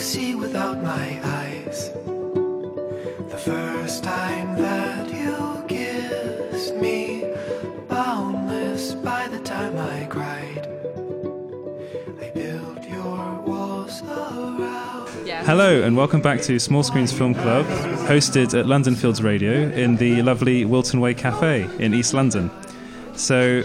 see without my eyes. The first time that you kissed me, boundless by the time I cried. I built your walls around. Yeah. Hello and welcome back to Small Screens Film Club, hosted at London Fields Radio in the lovely Wilton Way Cafe in East London. So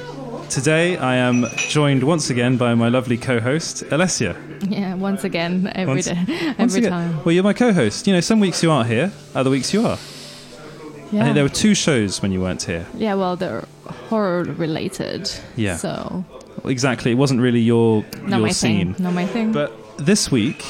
today I am joined once again by my lovely co-host Alessia. Yeah, once again, every Once- day, every again- time. Well, you're my co-host. You know, some weeks you aren't here, other weeks you are. I Yeah. think there were two shows when you weren't here. yeah, well, they're horror related. Yeah. So, Well, exactly. It wasn't really your not your scene. thing. Not my thing. But this week,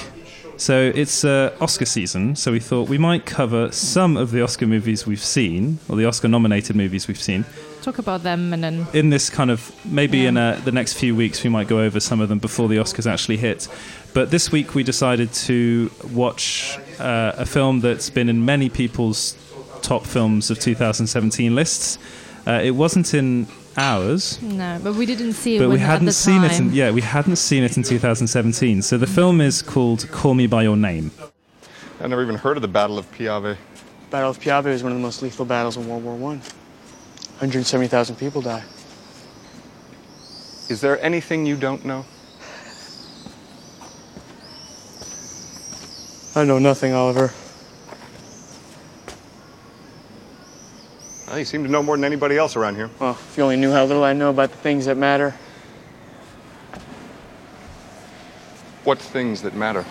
so it's uh, Oscar season, so we thought we might cover some of the Oscar movies we've seen, or the Oscar nominated movies we've seen. Talk about them and then. In this kind of, maybe Yeah. in uh, the next few weeks, we might go over some of them before the Oscars actually hit. But this week, we decided to watch uh, a film that's been in many people's top films of 2017 lists. Uh, it wasn't in ours, No, but we didn't see it but we hadn't the seen it. In, yeah, we hadn't seen it in 2017. So the film is called Call Me by Your Name. I never even heard of the Battle of Piave. Battle of Piave was one of the most lethal battles in World War One. 170,000 people die. Is there anything you don't know? I know nothing, Oliver. Well, you seem to know more than anybody else around here. Well, if you only knew how little I know about the things that matter. What things that matter?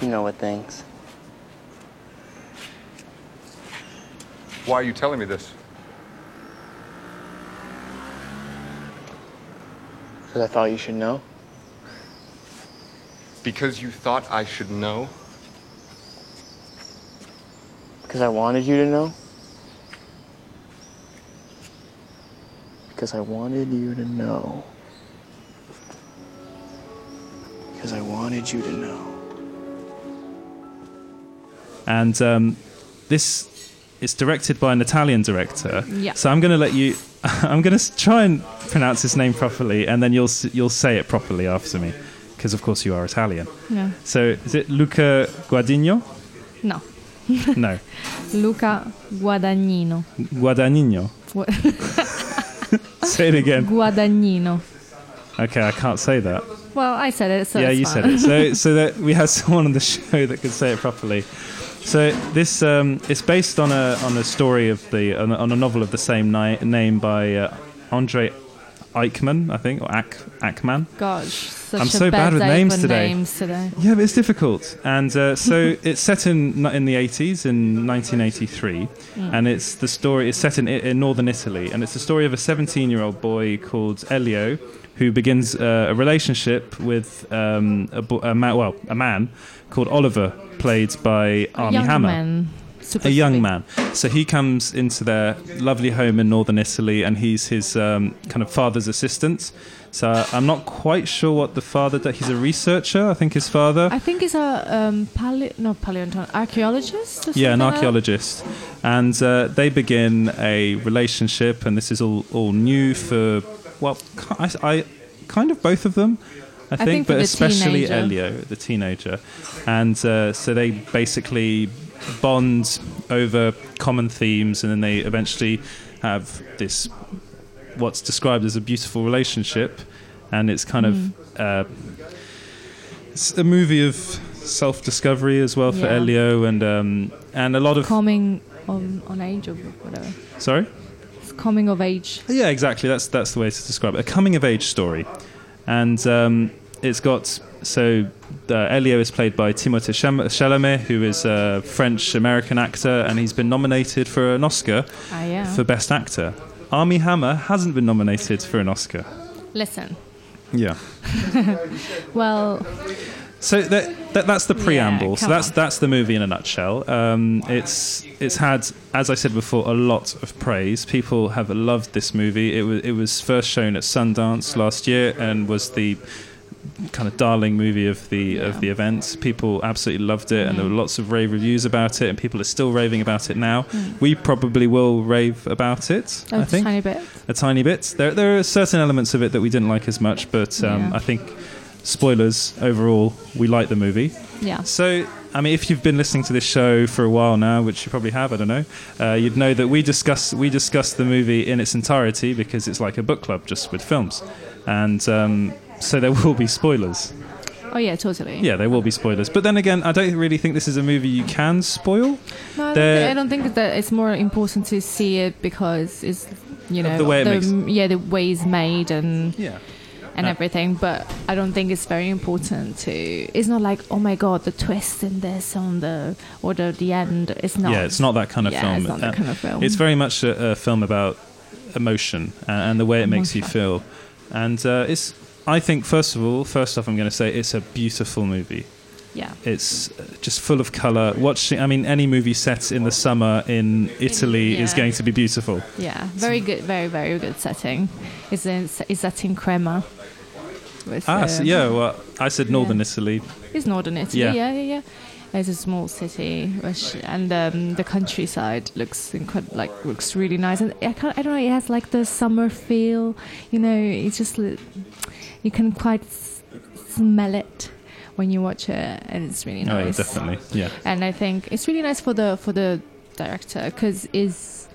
You know what things. Why are you telling me this? Because I thought you should know. Because you thought I should know? Because I wanted you to know. Because I wanted you to know. Because I wanted you to know. and um, this is directed by an Italian director. Yeah. So I'm going to let you. I'm going to try and pronounce his name properly, and then you'll you'll say it properly after me, because of course you are Italian. No. So is it Luca Guadagnino? No. No, Luca Guadagnino. Guadagnino. Say it again. Guadagnino. Okay, I can't say that. Well, I said it, so yeah, it's you fine. said it. So so that we have someone on the show that could say it properly. So this um, it's based on a on a story of the on a, on a novel of the same ni- name by uh, Andre Eichmann, I think, or Ack, Ackman. Gosh, such I'm a so bad with day names today. Names today. Yeah, but it's difficult. And uh, so it's set in in the 80s, in 1983, and it's the story. It's set in, in northern Italy, and it's the story of a 17-year-old boy called Elio, who begins uh, a relationship with um, a, bo- a man. Well, a man called Oliver, played by Armie Hammer man. Super a young man. So he comes into their lovely home in northern Italy, and he's his um, kind of father's assistant. So I'm not quite sure what the father does. He's a researcher, I think his father. I think he's a um, no paleontologist, archaeologist. Yeah, an something like that? archaeologist. And uh, they begin a relationship, and this is all, all new for, well, I, I kind of both of them. I think, think but especially teenager. Elio, the teenager. And uh, so they basically bond over common themes, and then they eventually have this what's described as a beautiful relationship. And it's kind Mm. of uh, it's a movie of self-discovery as well for Yeah. Elio, and um, and a lot of Coming on, on age or whatever. sorry. Coming of age. Yeah, exactly. That's that's the way to describe it. A coming of age story, and um, it's got so uh, Elio is played by Timothée Chalamet, who is a French American actor, and he's been nominated for an Oscar Ah, yeah. for Best Actor. Armie Hammer hasn't been nominated for an Oscar. Listen. Yeah. Well, So that, that that's the preamble. so that's on. that's the movie in a nutshell. Um, it's it's had, as I said before, a lot of praise. People have loved this movie. It was it was first shown at Sundance last year and was the kind of darling movie of the Yeah. of the events. People absolutely loved it, and there were lots of rave reviews about it, and people are still raving about it now. Mm. We probably will rave about it. A I think A tiny bit. a tiny bit. There there are certain elements of it that we didn't like as much, but um, Yeah. I think spoilers overall, we like the movie. Yeah. So, I mean, if you've been listening to this show for a while now, which you probably have, I don't know, uh, you'd know that we discuss we discuss the movie in its entirety because it's like a book club just with films, and um, so there will be spoilers. Oh yeah, totally. Yeah, there will be spoilers. But then again, I don't really think this is a movie you can spoil. No, I don't, I don't think that it's more important to see it because it's you know the way it makes- yeah the way it's made and Yeah. And Uh, everything. But I don't think it's very important to. It's not like oh my god the twist in this on the or the the end. It's not. Yeah, it's not that kind of yeah, film. It's not that Uh, kind of film. It's very much a, a film about emotion and, and the way it makes you feel. And uh, it's, I think, first of all, first off, I'm going to say it's a beautiful movie. yeah. It's uh, just full of color. Watching, I mean, any movie set in the summer in Italy is going to be beautiful. Yeah, very good, very very good setting. It's in it's set in Crema. Ah, so, yeah. Well, I said northern Yeah. Italy. It's northern Italy. Yeah. Yeah, yeah, yeah. It's a small city, which, and um, the countryside looks incredible. Like looks really nice, and I, can't, I don't know. It has like the summer feel. You know, it's just you can quite s- smell it when you watch it, and it's really nice. Oh, nice. definitely. Yeah. and I think it's really nice for the for the director because is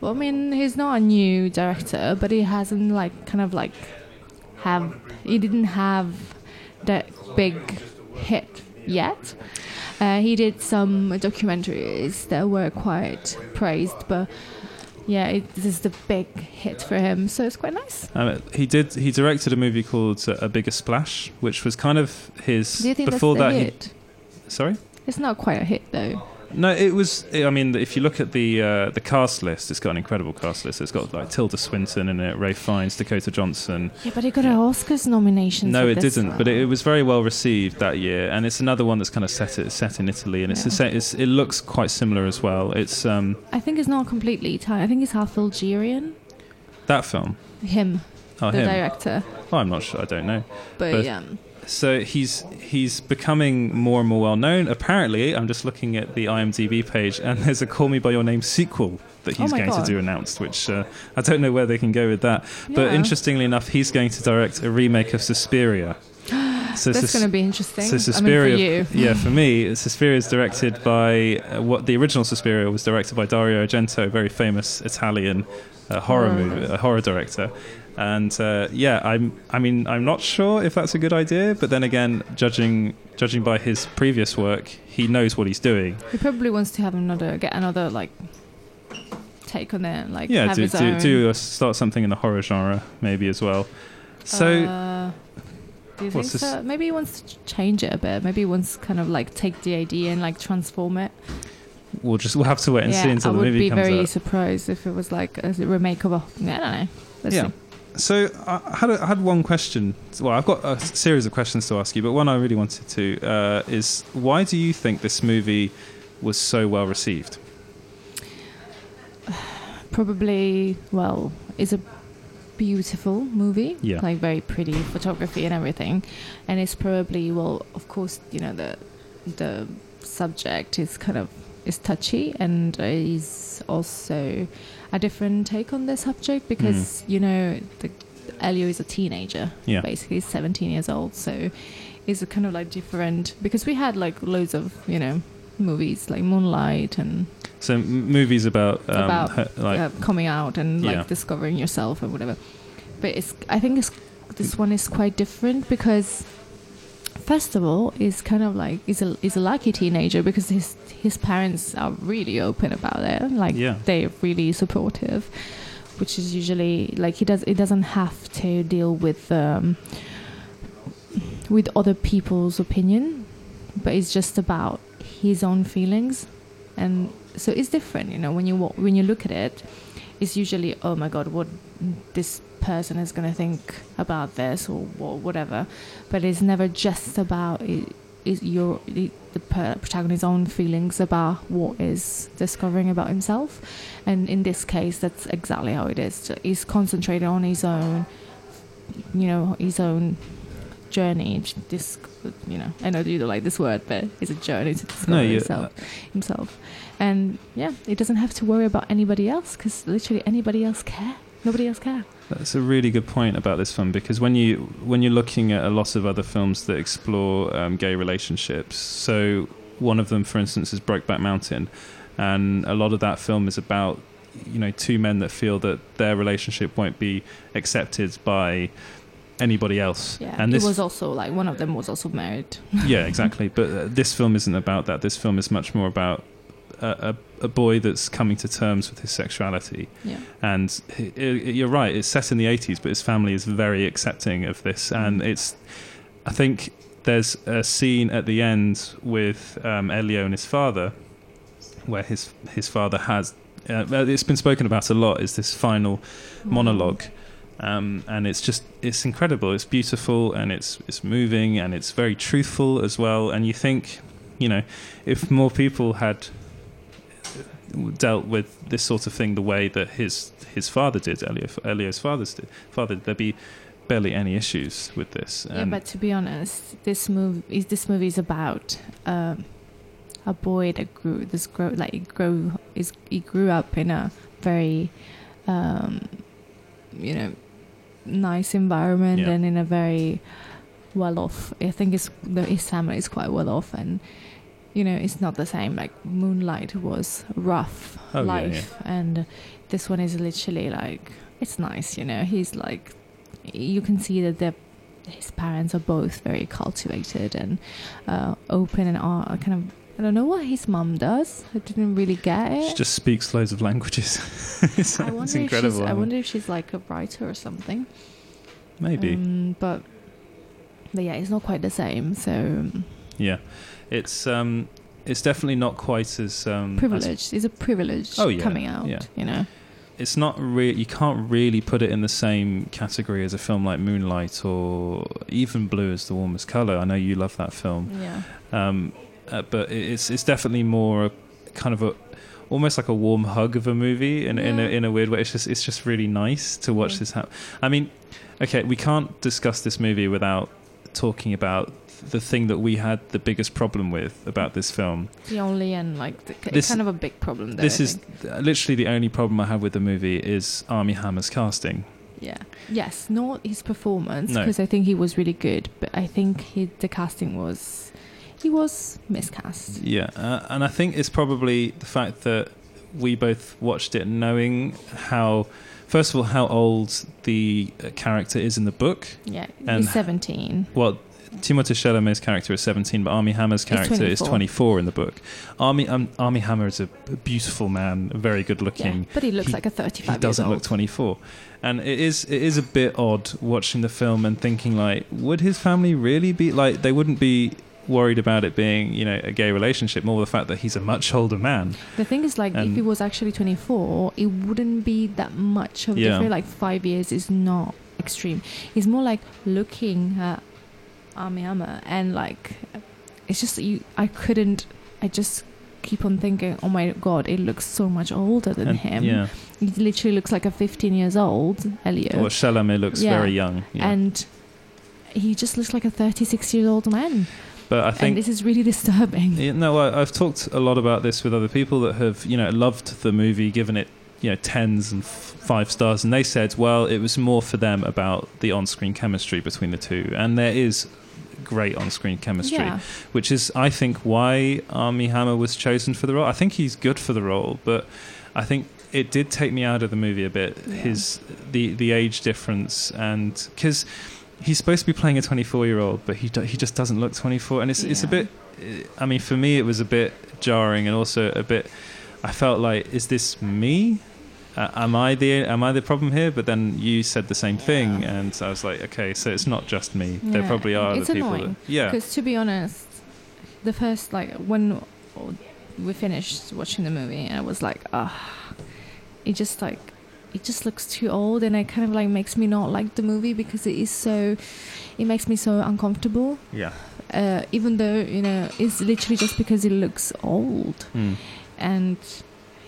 well, I mean he's not a new director, but he hasn't like kind of like have he didn't have that big hit yet. Uh, he did some documentaries that were quite praised, but yeah, it, this is the big hit for him, so it's quite nice. Um, he did. He directed a movie called uh, A Bigger Splash, which was kind of his. Do you think before that's that, hit? he sorry. It's not quite a hit though. No, it was. I mean, if you look at the uh, the cast list, it's got an incredible cast list. It's got like Tilda Swinton in it, Ray Fiennes, Dakota Johnson. Yeah, but it got an Oscars nomination. No, it didn't. one. But it, it was very well received that year, and it's another one that's kind of set it set in Italy, and it's, Yeah. same, it's it looks quite similar as well. It's um I think it's not completely Italian. I think it's half Algerian. that film. Him, Oh, the him. director. Oh, I'm not sure. I don't know. But, But- yeah, So he's he's becoming more and more well known. Apparently, I'm just looking at the IMDb page, and there's a Call Me by Your Name sequel that Oh he's my going God. to do announced. Which uh, I don't know where they can go with that. But interestingly enough, he's going to direct a remake of Suspiria. So that's going to be interesting. So I mean, for you. yeah, for me, Suspiria is directed by uh, what the original Suspiria was directed by Dario Argento, a very famous Italian uh, horror Horror. movie, a horror director. And uh, yeah, I'm. I mean, I'm not sure if that's a good idea, but then again, judging judging by his previous work, he knows what he's doing. He probably wants to have another, get another like take on it, like Yeah, have do do, do start something in the horror genre maybe as well. So Uh, do you think what's this- so? Maybe he wants to change it a bit. Maybe he wants to kind of like take the idea and like transform it. we'll just we'll have to wait and yeah, see until I the would be very out. surprised if it was like a remake of a. I don't know. Let's Yeah. see. So I had, a, I had one question. Well, I've got a series of questions to ask you, but one I really wanted to uh, is why do you think this movie was so well received? probably well it's a beautiful movie Yeah. like very pretty photography and everything and it's probably well of course you know the the subject is kind of is touchy and is also a different take on this subject because you know the Elio is a teenager Yeah. basically he's 17 years old so it's a kind of like different because we had like loads of you know movies like Moonlight and So m- movies about, um, About, her- like uh, coming out and like discovering yourself or whatever. But it's I think it's this one is quite different because first of all, he's kind of like he's a he's a lucky teenager because his his parents are really open about it. Like Yeah. they're really supportive, which is usually like he does he doesn't have to deal with um with other people's opinion, but it's just about his own feelings and so it's different you know when you when you look at it it's usually oh my god what this person is going to think about this or, wha- whatever but it's never just about it, is your the, the protagonist's own feelings about what is discovering about himself and in this case that's exactly how it is he's concentrated on his own you know his own journey. This, you know, I know you don't like this word, but it's a journey to discover No, uh, himself, himself. And yeah, he doesn't have to worry about anybody else because literally anybody else care. Nobody else care. That's a really good point about this film because when you when you're looking at a lot of other films that explore um, gay relationships, so one of them, for instance, is Brokeback Mountain, and a lot of that film is about you know two men that feel that their relationship won't be accepted by anybody else. Yeah, and it this was also like one of them was also married. yeah, exactly. But uh, this film isn't about that. This film is much more about a, a, a boy that's coming to terms with his sexuality. Yeah. And i i you're right. It's set in the 80s, but his family is very accepting of this. And it's, I think there's a scene at the end with um, Elio and his father, where his his father has. Uh, it's been spoken about a lot. Is this final monologue? Um, and it's just it's incredible. It's beautiful and it's it's moving and it's very truthful as well. And you think, you know, if more people had dealt with this sort of thing the way that his his father did, Elio, Elio's father's did, father, there'd be barely any issues with this. Yeah, but to be honest, this movie is this movie is about um, a boy that grew this grow like he grow is he grew up in a very um, you know nice environment Yeah. and in a very well off. I think his his family is quite well off and. You know, it's not the same. Like Moonlight was rough Oh, yeah, life, and this one is literally like it's nice. You know, he's like you can see that the his parents are both very cultivated and uh, open and are kind of. I don't know what his mum does. I didn't really get it. she just speaks loads of languages. it's, I it's wonder if she's. incredible. I wonder if she's like a writer or something. Maybe. Um, but but yeah, it's not quite the same. So um, yeah, it's um, it's definitely not quite as um, as privilege is a privilege Oh, yeah, coming out. yeah. You know. it's not real. you can't really put it in the same category as a film like Moonlight or even Blue is the warmest color. I know you love that film, Yeah. um, uh, but it's it's definitely more a, kind of a almost like a warm hug of a movie in in, a, in a weird way. It's just it's just really nice to watch Yeah. this happen. I mean, okay, we can't discuss this movie without talking about the thing that we had the biggest problem with about this film. The only and like the, This- kind of a big problem. There, this is literally the only problem I have with the movie is Armie Hammer's casting. Yeah. Yes, not his performance No. because I think he was really good, but I think he, the casting was he was miscast. Yeah, uh, and I think it's probably the fact that we both watched it knowing how, first of all, how old the uh, character is in the book. Yeah, And- he's 17. Well, Timothée Chalamet's character is 17, but Armie Hammer's character is 24. 24 in the book. Armie um, Armie Hammer is a beautiful man, very good Yeah, looking. but he looks he- like a 35 He doesn't look 24, and it is it is a bit odd watching the film and thinking like, would his family really be like? They wouldn't be worried about it being you know a gay relationship. More the fact that he's a much older man. The thing is, like, And- if he was actually 24, it wouldn't be that much of a Yeah. difference. Like, five years is not extreme. It's more like looking at Hammer and, like, it's just, you. I couldn't, I just keep on thinking, oh my god, it looks so much older than And- him. Yeah, He literally looks like a 15 years old, Elliot. or Chalamet looks Yeah. very young. Yeah. And he just looks like a 36 years old man. but I And think this is really disturbing. Yeah, no, I, I've talked a lot about this with other people that have, you know, loved the movie, given it, you know, tens and f- five stars, and they said, well, it was more for them about the on-screen chemistry between the two, and there is great on-screen chemistry, Yeah. which is, I think, why Armie Hammer was chosen for the role. I think he's good for the role, but I think it did take me out of the movie a bit. Yeah. His the the age difference, and because he's supposed to be playing a 24 year old, but he do, he just doesn't look 24, and it's it's a bit. I mean, for me, it was a bit jarring, and also a bit. I felt like, is this me? Uh, am I the am I the problem here? But then you said the same thing, Yeah. and I was like, okay, so it's not just me. There probably are it's other people. annoying, That, yeah, Because to be honest, the first like when we finished watching the movie, and I was like, ah, it just like it just looks too old, and it kind of like makes me not like the movie because it is so, it makes me so uncomfortable. yeah. Uh, even though you know it's literally just because it looks old, Mm. and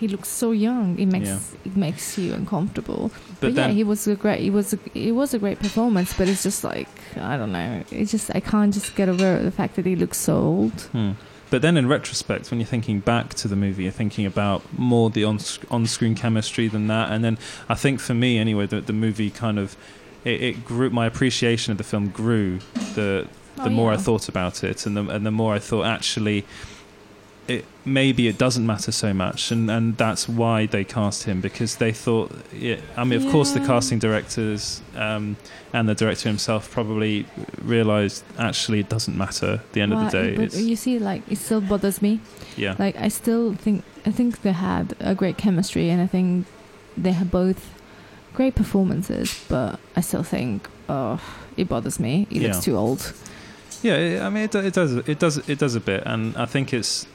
he looks so young. It makes Yeah. it makes you uncomfortable. But, But yeah, he was a great. It was a, it was a great performance. But it's just like I don't know. It's just I can't just get over the fact that he looks so old. Hmm. But then, in retrospect, when you're thinking back to the movie, you're thinking about more the on on-screen chemistry than that. And then, I think for me, anyway, the, the movie kind of it, it grew. My appreciation of the film grew the the Oh, more I thought about it, and the and the more I thought actually. It, maybe it doesn't matter so much, and, and that's why they cast him because they thought. Yeah, I mean, of course, the casting directors um, and the director himself probably realised actually it doesn't matter. At the end of the day, you see, like it still bothers me. yeah. Like I still think I think they had a great chemistry, and I think they had both great performances. But I still think, oh, it bothers me. He Yeah. looks too old. Yeah, I mean, it, it does, it does, it does a bit, and I think it's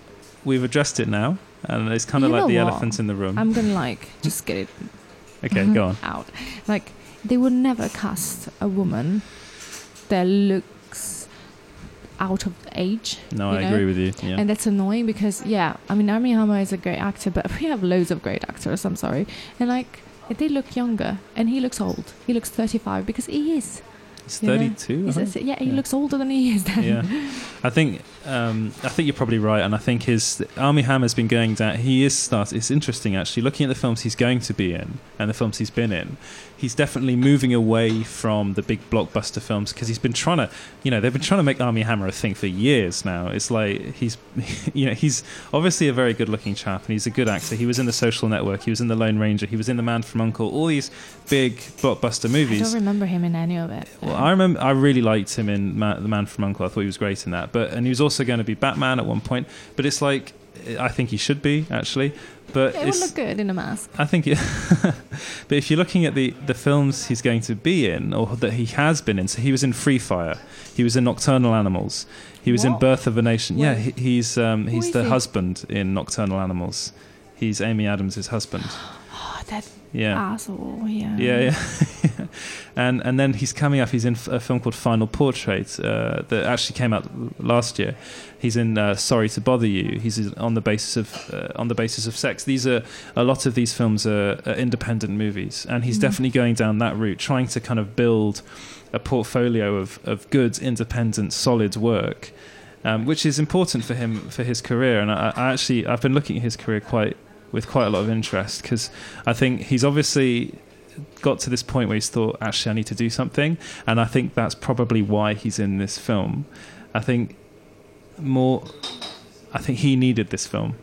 we've addressed it now, and it's kind of You like the what? elephant in the room. I'm gonna like just get it okay, go on. out. Like they would never cast a woman that looks out of age. No, I know? agree with you. Yeah, And that's annoying because yeah, I mean Armie Hammer is a great actor, but we have loads of great actors. I'm sorry, and like they look younger, and he looks old. He looks 35 because he is. Know? thirty-two. He's- think. yeah, he Yeah. looks older than he is. Then. yeah, I think um, I think you're probably right, and I think his Armie Hammer's been going down. He is start. It's interesting actually looking at the films he's going to be in and the films he's been in. He's definitely moving away from the big blockbuster films because he's been trying to, you know, they've been trying to make Armie Hammer a thing for years now. It's like he's, you know, he's obviously a very good-looking chap and he's a good actor. He was in The Social Network. He was in The Lone Ranger. He was in The Man from Uncle. All these big blockbuster movies. I don't remember him in any of it. Well, I remember I really liked him in Ma- The Man from Uncle. I thought he was great in that. But and he was also going to be Batman at one point. But it's like I think he should be actually. But it would look good in a mask. I think, but if you're looking at the, the films he's going to be in, or that he has been in, so he was in Free Fire, he was in Nocturnal Animals, he was in Birth of a Nation. Yeah, he, he's um, he's the he? husband in Nocturnal Animals. He's Amy Adams' husband. Oh, that Yeah. asshole. Yeah. Yeah, yeah, and and then he's coming up. He's in a film called Final Portrait uh, that actually came out last year. He's in uh, Sorry to Bother You. He's on the basis of uh, on the basis of sex. These are a lot of these films are, are independent movies, and he's Mhm. definitely going down that route, trying to kind of build a portfolio of of good, independent, solid work. Um, which is important for him for his career, and I, I actually I've been looking at his career quite with quite a lot of interest because I think he's obviously got to this point where he's thought, actually, I need to do something, and I think that's probably why he's in this film. I think more, I think he needed this film.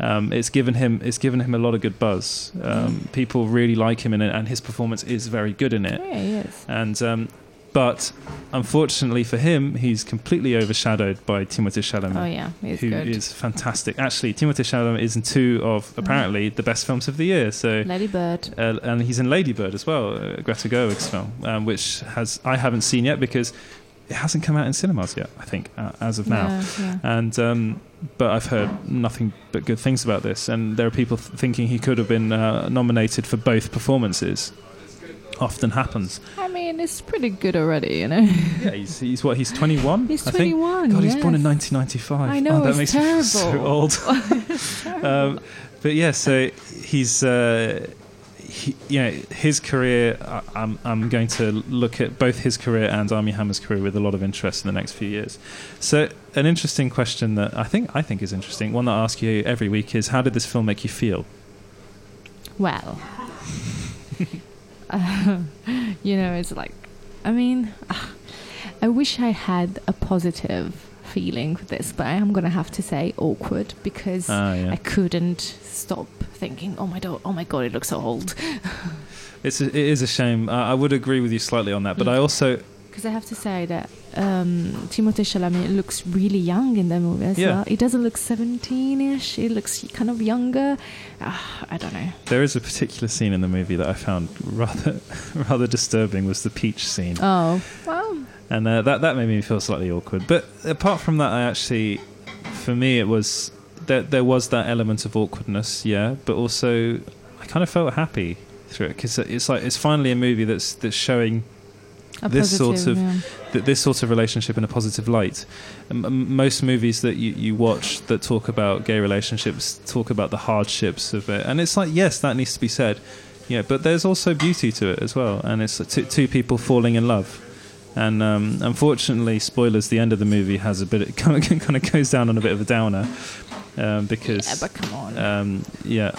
Um, it's given him it's given him a lot of good buzz. Um, people really like him in it, and his performance is very good in it. Yeah, he is. And um, but unfortunately for him, he's completely overshadowed by Timothée Chalamet Oh yeah, he's who good. is fantastic. Actually, Timothée Chalamet is in two of apparently the best films of the year. So, Lady Bird. uh, and he's in Lady Bird as well, uh, Greta Gerwig's film, um, which has I haven't seen yet because it hasn't come out in cinemas yet. I think uh, as of now. Yeah, yeah. And um, but I've heard nothing but good things about this, and there are people th- thinking he could have been uh, nominated for both performances. Often happens. I mean, it's pretty good already, you know. Yeah, he's, he's what? He's 21. He's I think. 21. God, he's born in 1995. I know, oh, that it's makes me feel so terrible. old. um, but yeah, so he's, uh, he, you know, his career. I, I'm, I'm going to look at both his career and Armie Hammer's career with a lot of interest in the next few years. So, an interesting question that I think I think is interesting, one that I ask you every week is, how did this film make you feel? Well, you know, it's like, I mean, I wish I had a positive feeling for this, but I am gonna have to say awkward because Ah, yeah. I couldn't stop thinking, oh my god, oh my god, it looks so old. It's a, it is a shame. I, I would agree with you slightly on that, but I also Because I have to say that um, Timothée Chalamet looks really young in the movie as Yeah. well. He doesn't look 17-ish. He looks kind of younger. Ah, I don't know. there is a particular scene in the movie that I found rather rather disturbing. Was the peach scene. Oh, well, and uh, that that made me feel slightly awkward. But apart from that, I actually, for me, it was there. There was that element of awkwardness, yeah, but also I kind of felt happy through it because it's like it's finally a movie that's that's showing A this sort of yeah. th- this sort of relationship in a positive light. Most movies that you, you watch that talk about gay relationships talk about the hardships of it, and it's like yes, that needs to be said, yeah, but there's also beauty to it as well, and it's two, two people falling in love. And um, unfortunately, spoilers. The end of the movie has a bit. It kind of, kind of goes down on a bit of a downer um, because Yeah, but come on. um, yeah,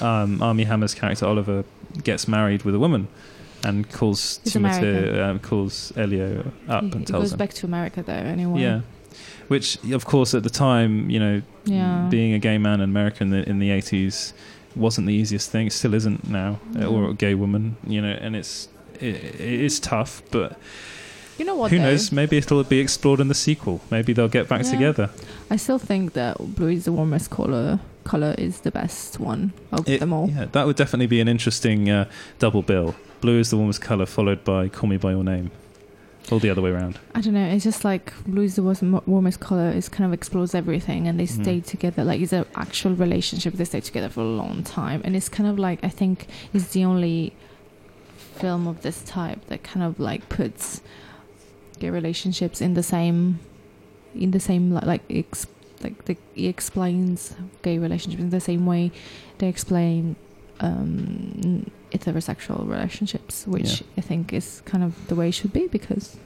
uh, um, Armie Hammer's character Oliver gets married with a woman and calls He's Timothy, um, calls Elio up he, and he tells goes him. back to America though. Anyway. Yeah, which of course at the time, you know, Yeah. being a gay man in America in the in the eighties wasn't the easiest thing. It still isn't now, No. or a gay woman, you know, and it's it, it is tough, but You know what? who though? knows? Maybe it'll be explored in the sequel. Maybe they'll get back Yeah. together. I still think that blue is the warmest color. Color is the best one of It- them all. Yeah, that would definitely be an interesting uh, double bill. Blue is the warmest color, followed by Call Me by Your Name, or the other way around. I don't know. It's just like blue is the warmest, color. It kind of explores everything, and they Mhm. stay together. Like it's an actual relationship. They stay together for a long time, and it's kind of like I think it's the only film of this type that kind of like puts gay relationships in the same, in the same like like ex, like the, he explains gay relationships in the same way they explain um, heterosexual relationships, which I think is kind of the way it should be because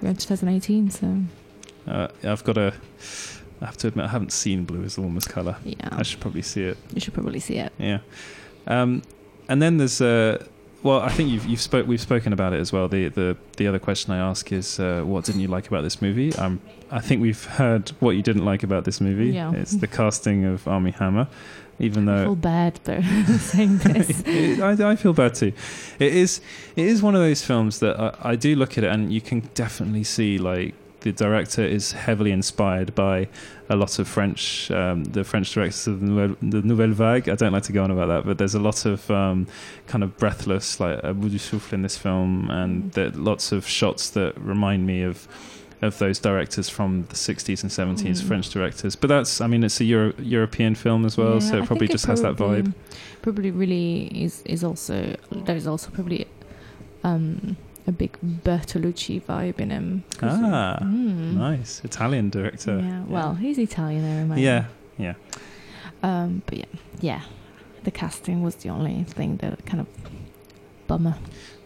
we're in 2018. So Uh, I've got to. I have to admit, I haven't seen Blue is the warmest color. yeah, I should probably see it. you should probably see it. Yeah. Um, and then there's uh, well, I think you've you've spoke we've spoken about it as well. The the the other question I ask is uh, what didn't you like about this movie? Um, I think we've heard what you didn't like about this movie. Yeah. It's the casting of Armie Hammer, even though I feel bad though saying this. it, I, I feel bad too. It is it is one of those films that I, I do look at it and you can definitely see like the director is heavily inspired by a lot of French, um, the French directors of the Nouvelle, the Nouvelle Vague. I don't like to go on about that, but there's a lot of um, kind of breathless, like a bout du souffle in this film, and there, lots of shots that remind me of of those directors from the 60s and 70s, Mm. French directors. But that's, I mean, it's a Euro- European film as well, Yeah, so it probably think just has that vibe. Probably really is is also there is also probably um, a big Bertolucci vibe in him. Ah, Mm. Nice Italian director. Yeah, well, he's Italian, I remember. yeah, yeah. Um, but yeah, yeah, the casting was the only thing that kind of bummer.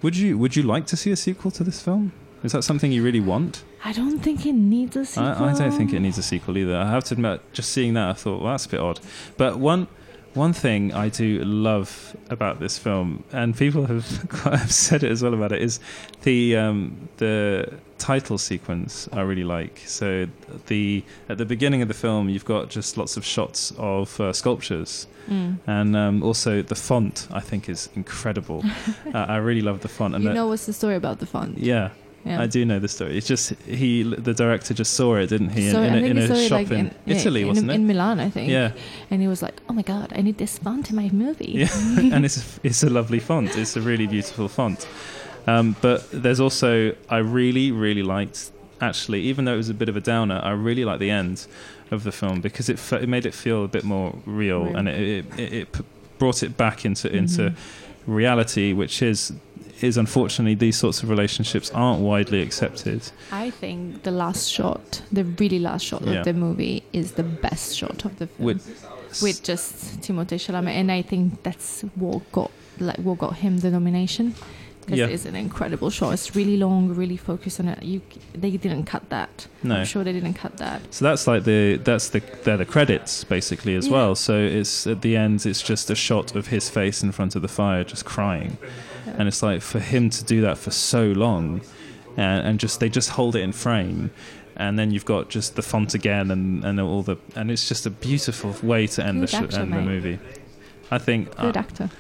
Would you Would you like to see a sequel to this film? Is that something you really want? I don't think it needs a sequel. I, I don't think it needs a sequel either. I have to admit, just seeing that, I thought, well, that's a bit odd. But one one thing I do love about this film, and people have have said it as well about it, is the um, the title sequence. I really like. So the at the beginning of the film, you've got just lots of shots of uh, sculptures. Mm. and um, also the font I think is incredible. uh, I really love the font. And You know what's the story about the font? yeah, Yeah. I do know the story. It's just he, the director, just saw it, didn't he? So in, in, a, he in a shop like in, yeah, Italy, in, wasn't it? In Milan, I think. yeah, And he was like, "Oh my god, I need this font in my movie." yeah, and it's a, it's a lovely font. It's a really beautiful font. Um, but there's also I really really liked actually, even though it was a bit of a downer, I really liked the end of the film because it fe- it made it feel a bit more real, Real. and it it, it, it p- brought it back into into Mhm. reality, which is is unfortunately these sorts of relationships aren't widely accepted. I think the last shot, the really last shot Yeah. of the movie, is the best shot of the film With with just Timothée Chalamet, and I think that's what got like what got him the nomination because Yeah. it's an incredible shot. It's really long, really focused on it. You they didn't cut that. No. I'm sure they didn't cut that. So that's like the that's the they're the credits basically as Yeah. well. So it's at the end it's just a shot of his face in front of the fire just crying, Yeah. and it's like for him to do that for so long, and, and just they just hold it in frame, and then you've got just the font again and, and all the and it's just a beautiful way to end the sh- actor, end the movie. I think Good uh, actor.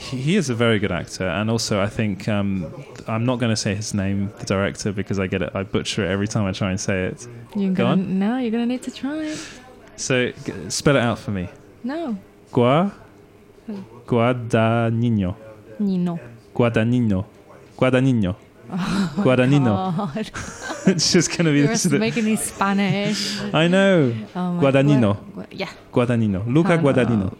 He, is a very good actor, and also I think um, I'm not going to say his name, the director, because I get it, I butcher it every time I try and say it. You're Go gonna, on. No, you're gonna need to try. So g- spell it out for me. No, Gua Guadagnino. Nino. Guadagnino. Guadagnino. Guadagnino. Oh God. it's just going to be You're this. making me Spanish. I know. Oh Guadagnino. Gua- Gua- yeah. Guadagnino. Luca. Guadagnino.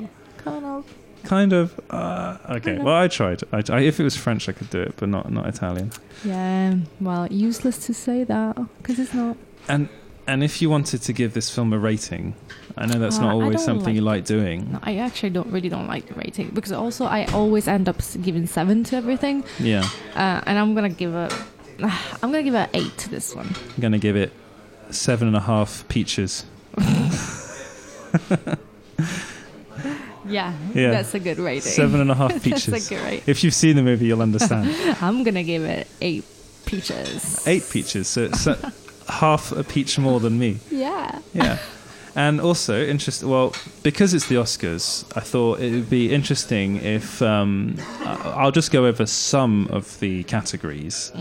Kind of. Uh, okay, well, I tried. I, I, if it was French, I could do it, but not not Italian. Yeah, well, useless to say that because it's not. And and if you wanted to give this film a rating, I know that's Uh, not always don't something you like- like doing. No, I actually don't really don't like the rating because also I always end up giving seven to everything, Yeah, uh, and I'm gonna give a, I'm gonna give a eight to this one. I'm gonna give it seven and a half peaches. Yeah, Yeah. that's a good rating. Seven and a half peaches. that's a good rating. If you've seen the movie, you'll understand. I'm gonna give it eight peaches. Eight peaches, so it's uh, half a peach more than me. Yeah. Yeah. And also, interest. Well, because it's the Oscars, I thought it would be interesting if um, I'll just go over some of the categories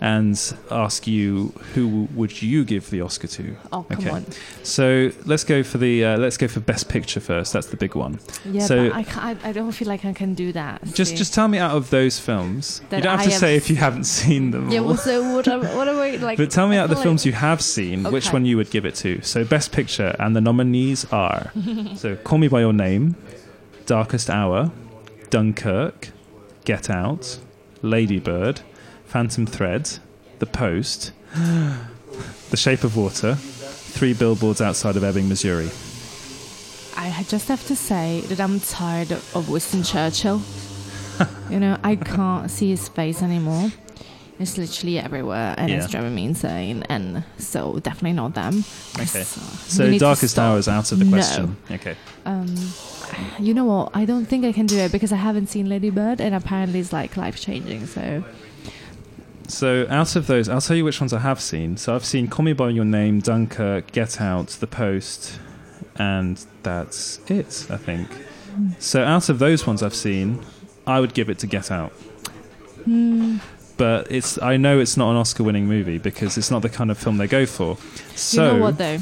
and ask you who would you give the Oscar to? Oh come Okay. on. So let's go for the uh, let's go for Best Picture first. That's the big one. Yeah, So- but I can't. I, don't feel like I can do that. Just see. just tell me out of those films. That you don't have I to have say if you haven't seen them. Yeah. all. Well, so what? Am, what am I like? But tell me I out of the feel films you have seen, which one you would give it to. So, Best Picture, and the nominees are so Call Me by Your Name, Darkest Hour, Dunkirk, Get Out, Ladybird, Phantom Thread, The Post, The Shape of Water, Three Billboards Outside of Ebbing, Missouri. I just have to say that I'm tired of Winston Churchill. you know, I can't see his face anymore. It's literally everywhere, and it's Yeah. driving me insane. And so, definitely not them. 'Cause, Okay. uh, we So, need to Darkest stop. Hour is out of the No. question. Okay. Um, you know what? I don't think I can do it because I haven't seen Lady Bird, and apparently it's like life changing. So, So out of those, I'll tell you which ones I have seen. So I've seen Call Me by Your Name, Dunkirk, Get Out, The Post, and that's it. I think. So out of those ones I've seen, I would give it to Get Out. But it's I know it's not an Oscar-winning movie because it's not the kind of film they go for. So you know what though?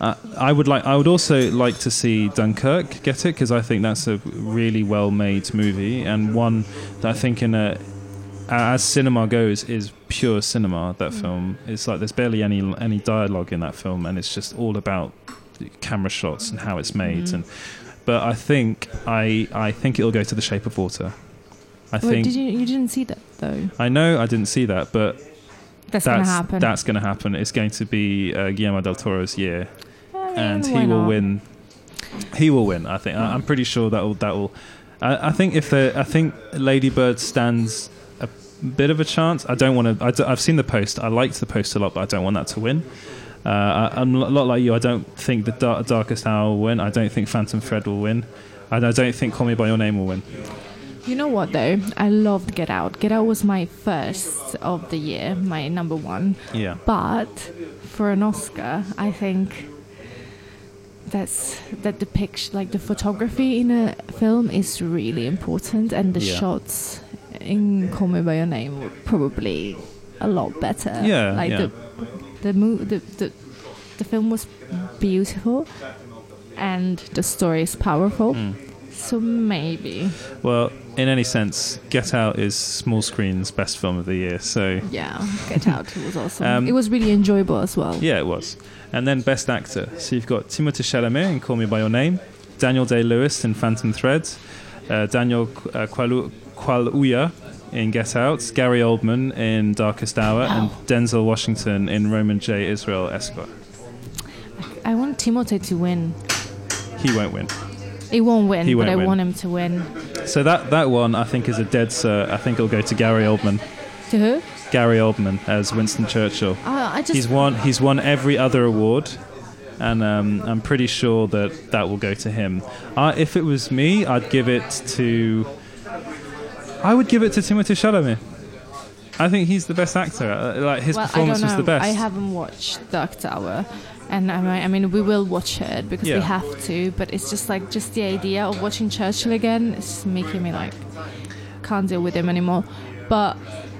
uh, I would like. I would also like to see Dunkirk get it because I think that's a really well-made movie and one that I think in a as cinema goes is pure cinema. That film it's like there's barely any any dialogue in that film and it's just all about camera shots and how it's made. Mhm. And but I think I I think it'll go to The Shape of Water. I Wait, think did you you didn't see that though? I know I didn't see that, but That's, gonna happen. that's going to happen. It's going to be uh, Guillermo del Toro's year I mean, and why he will not? win. He will win. I think. I, I'm pretty sure that will. That will. I, I think if the. I think Lady Bird stands a bit of a chance. I don't want to. I have seen the post. I liked the post a lot, but I don't want that to win. Uh, I, I'm a lot like you. I don't think the Dar- Darkest Hour will win. I don't think Phantom Thread will win. And I don't think Call Me by Your Name will win. You know what though? I loved Get Out. Get Out was my first of the year, my number one. Yeah. But for an Oscar, I think that's that the picture, like the photography in a film, is really important, and the Yeah. shots in Call Me by Your Name were probably a lot better. Yeah, like yeah. the the, mo- the the the film was beautiful, and the story is powerful. Mm. So maybe, Well, in any sense, Get Out is small screen's best film of the year. So yeah, Get Out was awesome. Um, it was really enjoyable as well. Yeah, it was. And then Best Actor. So you've got Timothée Chalamet in Call Me by Your Name, Daniel Day Lewis in Phantom Thread, uh, Daniel uh, Kwalu- Kwaluya in Get Out, Gary Oldman in Darkest Hour, and Denzel Washington in Roman J. Israel Esquire. I want Timothée to win. He won't win. He won't win, He won't I win. want him to win. So that, that one, I think, is a dead cert. I think it'll go to Gary Oldman. To who? Gary Oldman as Winston Churchill. Uh, I just He's won. He's won every other award, and um, I'm pretty sure that that will go to him. Uh, if it was me, I'd give it to. I would give it to Timothée Chalamet. I think he's the best actor. Uh, like his well, performance I don't was the best. I haven't watched Dark Tower, and I mean, I mean, we will watch it because Yeah. we have to. But it's just like just the idea of watching Churchill again is making me like can't deal with him anymore. But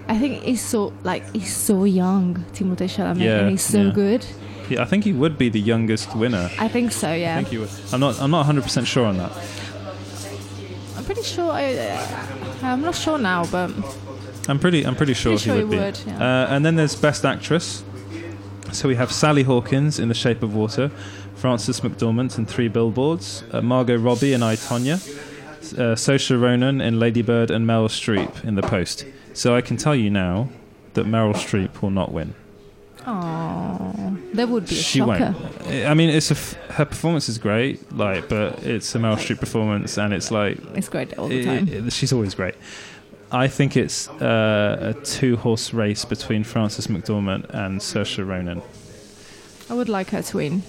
I think he's so like he's so young, Timothée Chalamet, Yeah, and he's so yeah. good. Yeah, I think he would be the youngest winner. I think so. I Yeah, think he would. I'm not. I'm not 100 percent sure on that. I'm pretty sure. I, uh, I'm not sure now, but I'm pretty. I'm pretty sure Pretty sure he he would be. yeah. uh, and then there's Best Actress. So we have Sally Hawkins in The Shape of Water, Frances McDormand in Three Billboards, uh, Margot Robbie in I Tonya, uh, Saoirse Ronan in Lady Bird and Meryl Streep in The Post. So I can tell you now that Meryl Streep will not win. Oh, that would be a she shocker. won't. I mean, it's a f- her performance is great, like, but it's a Meryl Streep performance, and it's like It's great all the it- time. it- she's always great. I think it's uh, a two-horse race between Frances McDormand and Saoirse Ronan. I would like her to win.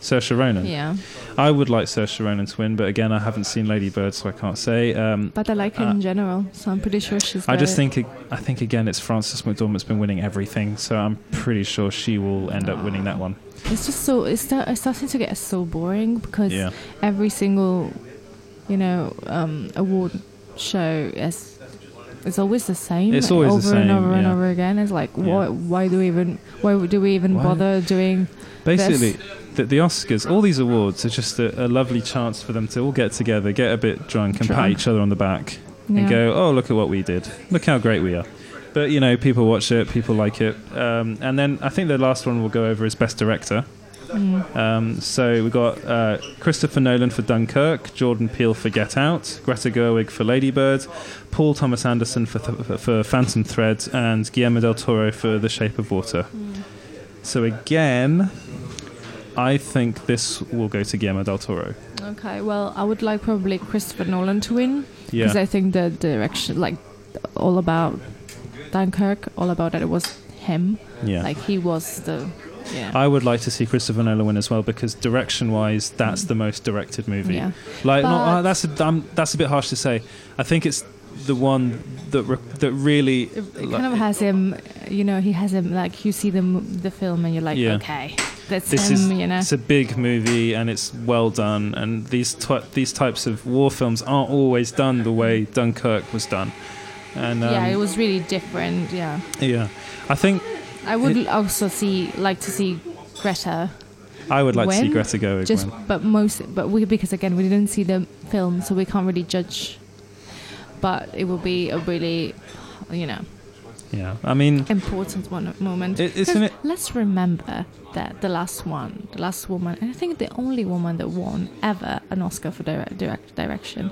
Saoirse Ronan. Yeah, I would like Saoirse Ronan to win, but again, I haven't seen Lady Bird, so I can't say. Um, but I like her in general, so I'm pretty sure she's. I just think, I think again, it's Frances McDormand's been winning everything, so I'm pretty sure she will end up winning that one. it's just so it's, start, it's starting to get so boring because Yeah. every single, you know, um, award show is. It's always the same. It's always over the and same, over and yeah. over again. It's like, Yeah. why? Why do we even? Why do we even Why? bother doing? Basically, the, the Oscars, all these awards are just a, a lovely chance for them to all get together, get a bit drunk, and pat each other on the back Yeah. and go, "Oh, look at what we did! Look how great we are!" But you know, people watch it, people like it, um, and then I think the last one we'll go over is Best Director. Mm. Um, so we've got uh, Christopher Nolan for Dunkirk, Jordan Peele for Get Out, Greta Gerwig for Lady Bird, Paul Thomas Anderson for, th- for Phantom Thread, and Guillermo del Toro for The Shape of Water. So again, I think this will go to Guillermo del Toro. Okay, well, I would like probably Christopher Nolan to win because Yeah, I think the direction, like, all about Dunkirk, all about that it was him. yeah. Like he was the, yeah, I would like to see Christopher Nolan win as well because direction-wise, that's the most directed movie. yeah. Like, not, uh, that's a, um, that's a bit harsh to say. I think it's the one that re- that really It, kind of has him, you know, he has him like you see the the film and you're like, Yeah. okay, that's this him, is you know. it's a big movie and it's well done and these these types of war films aren't always done the way Dunkirk was done and um, yeah, it was really different. Yeah, yeah I think I would It- also see like to see Greta, I would like to see Greta Gerwig just win. but most but we because again we didn't see the film, so we can't really judge. But it will be a really, you know, yeah I mean important one moment. It- isn't it- Let's remember that the last one, the last woman, and I think the only woman that won ever an Oscar for direct, direct direction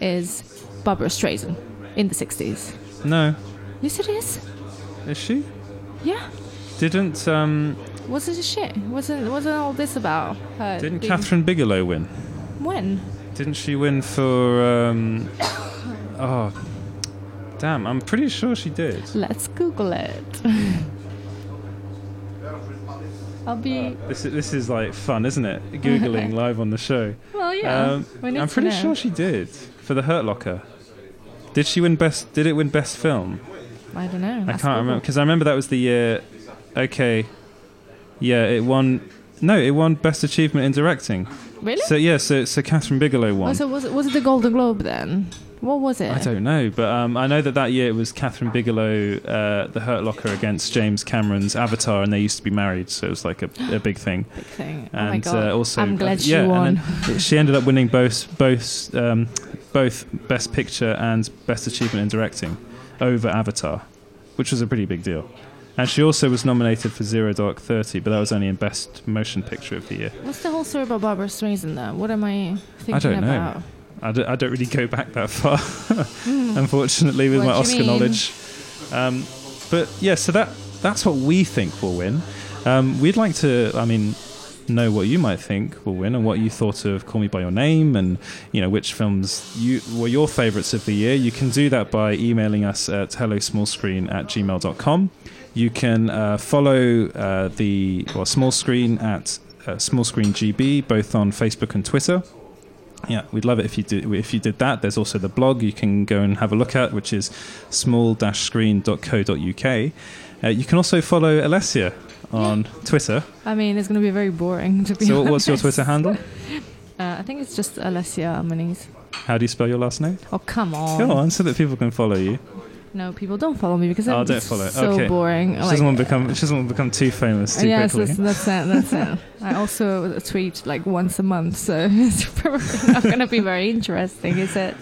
is Barbra Streisand in the 60s. no Yes, it is. is she Yeah. didn't um Was it a shit? Wasn't wasn't all this about her? didn't being- Kathryn Bigelow win When? didn't she win for um oh damn I'm pretty sure she did Let's Google it. I'll be. this is, this is like fun isn't it googling live on the show Well, yeah. Um, I'm pretty sure she did for the Hurt Locker. Did she win best? Did it win best film? I don't know. I Let's can't remember because I remember that was the year. Okay, yeah, it won. No, it won best achievement in directing. Really? So yeah, so so Kathryn Bigelow won. Oh, so was it was it the Golden Globe then? What was it? I don't know, but um, I know that that year it was Kathryn Bigelow, uh, the Hurt Locker against James Cameron's Avatar, and they used to be married, so it was like a, a big thing. Big thing. And oh my god! Uh, also, I'm glad uh, she yeah, won. and she ended up winning both both um, both Best Picture and Best Achievement in Directing over Avatar, which was a pretty big deal. And she also was nominated for Zero Dark Thirty, but that was only in Best Motion Picture of the year. What's the whole story about Barbra Streisand though? What am I thinking about? I don't know. about? I don't, I don't really go back that far, unfortunately, with What my Oscar mean? knowledge. Um, but yeah, so that that's what we think will win. Um, we'd like to, I mean, know what you might think will win and what you thought of Call Me by Your Name and you know which films you were your favourites of the year. You can do that by emailing us at hellosmallscreen at gmail.com. You can uh, follow uh, the well, small screen at uh, small screen GB both on Facebook and Twitter. Yeah, we'd love it if you did if you did that. There's also the blog you can go and have a look at, which is small-screen.co.uk. Uh, you can also follow Alessia on Twitter. I mean, it's going to be very boring to be So, honest. what's your Twitter handle? Uh, I think it's just Alessia Maniz. How do you spell your last name? Oh come on! Go on, so that people can follow you. No, people don't follow me because Oh, follow. so Okay. boring. She Like- doesn't want to become. She doesn't want to become too famous too yes, quickly. that's, that's it. That's it. I also tweet like once a month, so it's probably not going to be very interesting, is it?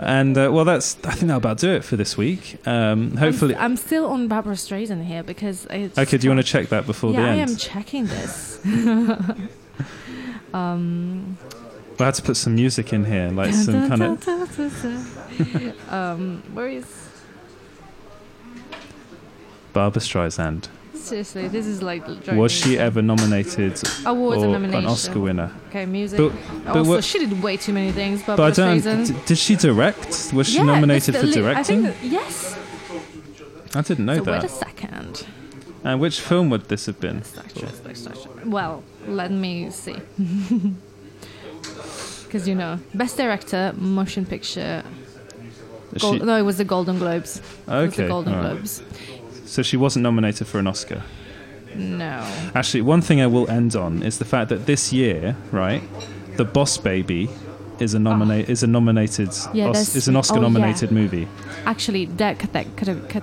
And uh, well, that's. I think that'll about do it for this week. Um, hopefully. I'm, I'm still on Barbra Streisand here because. It's okay. Do you want to check that before yeah, the end? I am checking this. um, We had to put some music in here, like some kind of um, where is Barbra Streisand. seriously? This is like driving Was she ever nominated awards or an? Oscar winner? Okay, music. But- but also, what- she did way too many things. But, But I don't. d- Did she direct? Was she Yeah, nominated for li- I think directing? that, yes. I didn't know so wait a that. second. And which film would this have been? Best actress, best actress. Well, let me see. Because you know, best director, motion picture. Gold, she- no, it was the Golden Globes. It was the Okay, Golden alright. Globes. So she wasn't nominated for an Oscar. No. Actually, one thing I will end on is the fact that this year, right, The Boss Baby is a nominate is a nominated Ah. Yeah, Os- is an Oscar oh, yeah. nominated movie. Actually, that cate- cate- cate-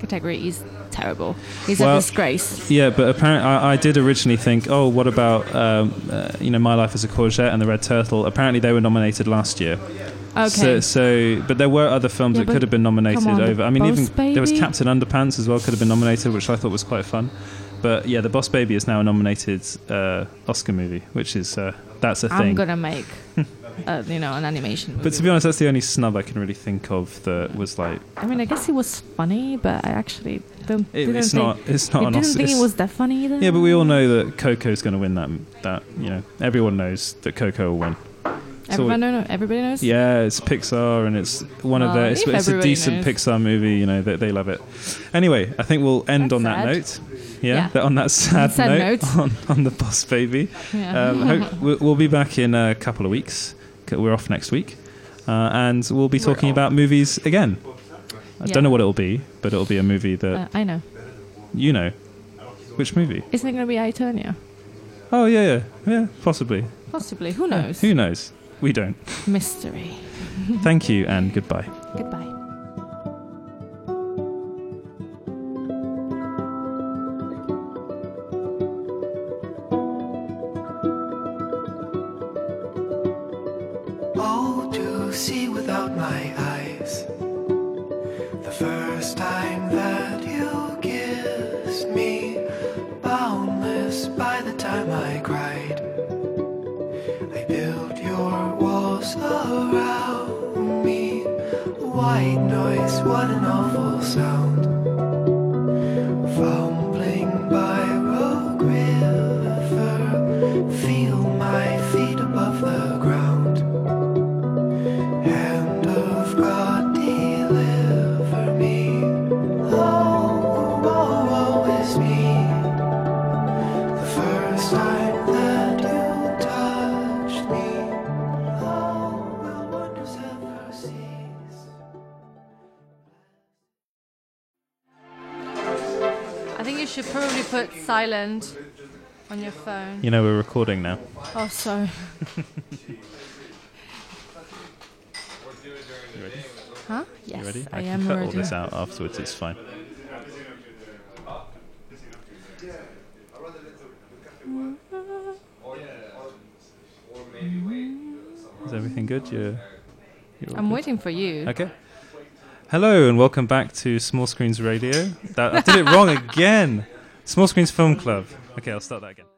category is terrible. It's Well- a disgrace. Yeah, but apparently I, I did originally think, oh, what about um, uh, you know My Life as a Courgette and The Red Turtle? Apparently they were nominated last year. Okay. So, so but there were other films Yeah, that could have been nominated on, over. I mean, even Boss there was Captain Underpants as well could have been nominated, which I thought was quite fun. But yeah, The Boss Baby is now a nominated uh, Oscar movie, which is uh, that's a thing. I'm gonna make, uh, you know, an animation. Movie. But to be honest, that's the only snub I can really think of that was like I mean, I guess it was funny, but I actually don't. it, didn't it's think, not it's not I an didn't Oscar. think it was that funny either. yeah, but we all know that Coco's going to win that. That you know, everyone knows that Coco will win. Everyone know, everybody knows. Yeah, it's Pixar, and it's one of Well, their. It's, it's a decent knows. Pixar movie. You know, they, they love it. Anyway, I think we'll end That's on that sad. note. Yeah, Yeah. that- on that sad, Sad note, note. On, on the Boss Baby. Yeah. Um, we'll, we'll be back in a couple of weeks. We're off next week, uh, and we'll be talking about movies again. I Yeah. don't know what it'll be, but it'll be a movie that Uh, I know. you know. Which movie? Isn't it going to be I, Tonya? Oh yeah, yeah, yeah, possibly. Possibly. Who knows? Who knows? We don't. Mystery. Thank you and goodbye. Goodbye. Your around me. White noise, what an awful sound. Put silent on your phone. You know we're recording now. Oh, sorry. You ready? Huh? Yes, You ready? I, can am cut ready. all this out afterwards. It's fine. Mm-hmm. Is everything good? You're, you're I'm good? waiting for you. Okay. Hello and welcome back to Small Screens Radio. That, I did it wrong again. Small Screens Film Club. Okay, I'll start that again.